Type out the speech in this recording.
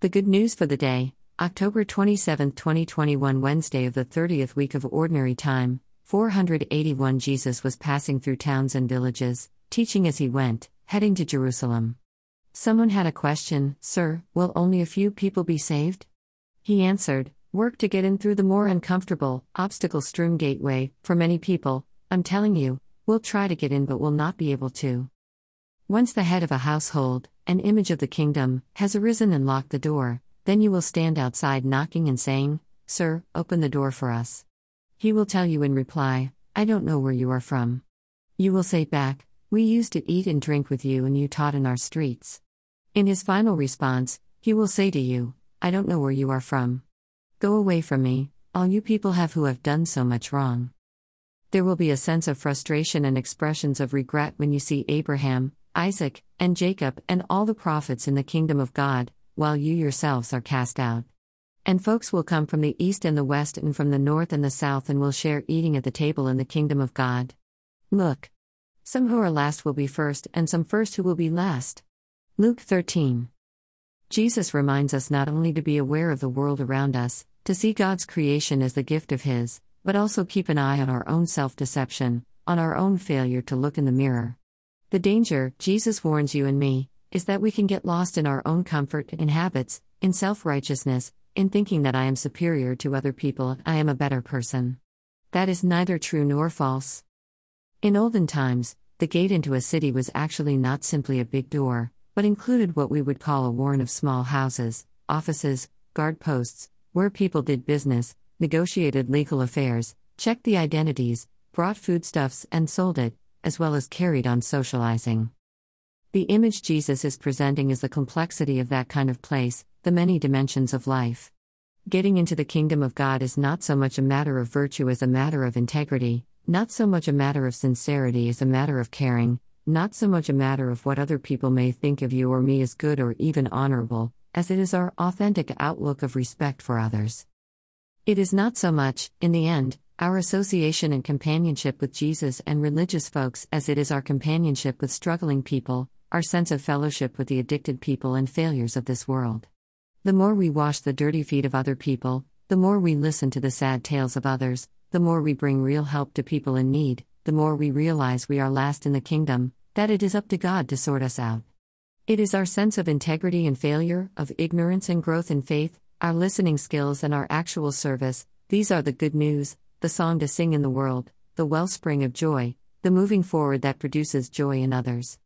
The good news for the day, October 27, 2021, Wednesday of the 30th week of Ordinary Time, 481 Jesus was passing through towns and villages, teaching as he went, heading to Jerusalem. Someone had a question, Sir, will only a few people be saved? He answered, Work to get in through the more uncomfortable, obstacle strewn gateway, for many people, I'm telling you, will try to get in but will not be able to. Once the head of a household, an image of the kingdom, has arisen and locked the door, then you will stand outside knocking and saying, Sir, open the door for us. He will tell you in reply, I don't know where you are from. You will say back, We used to eat and drink with you and you taught in our streets. In his final response, he will say to you, I don't know where you are from. Go away from me, all you people have who have done so much wrong. There will be a sense of frustration and expressions of regret when you see Abraham, Isaac, and Jacob and all the prophets in the kingdom of God, while you yourselves are cast out. And folks will come from the east and the west and from the north and the south and will share eating at the table in the kingdom of God. Look. Some who are last will be first, and some first who will be last. Luke 13. Jesus reminds us not only to be aware of the world around us, to see God's creation as the gift of His, but also keep an eye on our own self deception, on our own failure to look in the mirror. The danger, Jesus warns you and me, is that we can get lost in our own comfort, in habits, in self righteousness, in thinking that I am superior to other people, I am a better person. That is neither true nor false. In olden times, the gate into a city was actually not simply a big door, but included what we would call a warren of small houses, offices, guard posts, where people did business, negotiated legal affairs, checked the identities, brought foodstuffs, and sold it, as well as carried on socializing. The image Jesus is presenting is the complexity of that kind of place, the many dimensions of life. Getting into the kingdom of God is not so much a matter of virtue as a matter of integrity, not so much a matter of sincerity as a matter of caring, not so much a matter of what other people may think of you or me as good or even honorable, as it is our authentic outlook of respect for others. It is not so much, in the end, our association and companionship with Jesus and religious folks as it is our companionship with struggling people, our sense of fellowship with the addicted people and failures of this world. The more we wash the dirty feet of other people, the more we listen to the sad tales of others, the more we bring real help to people in need, the more we realize we are last in the kingdom, that it is up to God to sort us out. It is our sense of integrity and failure, of ignorance and growth in faith, our listening skills and our actual service, these are the good news, the song to sing in the world, the wellspring of joy, the moving forward that produces joy in others.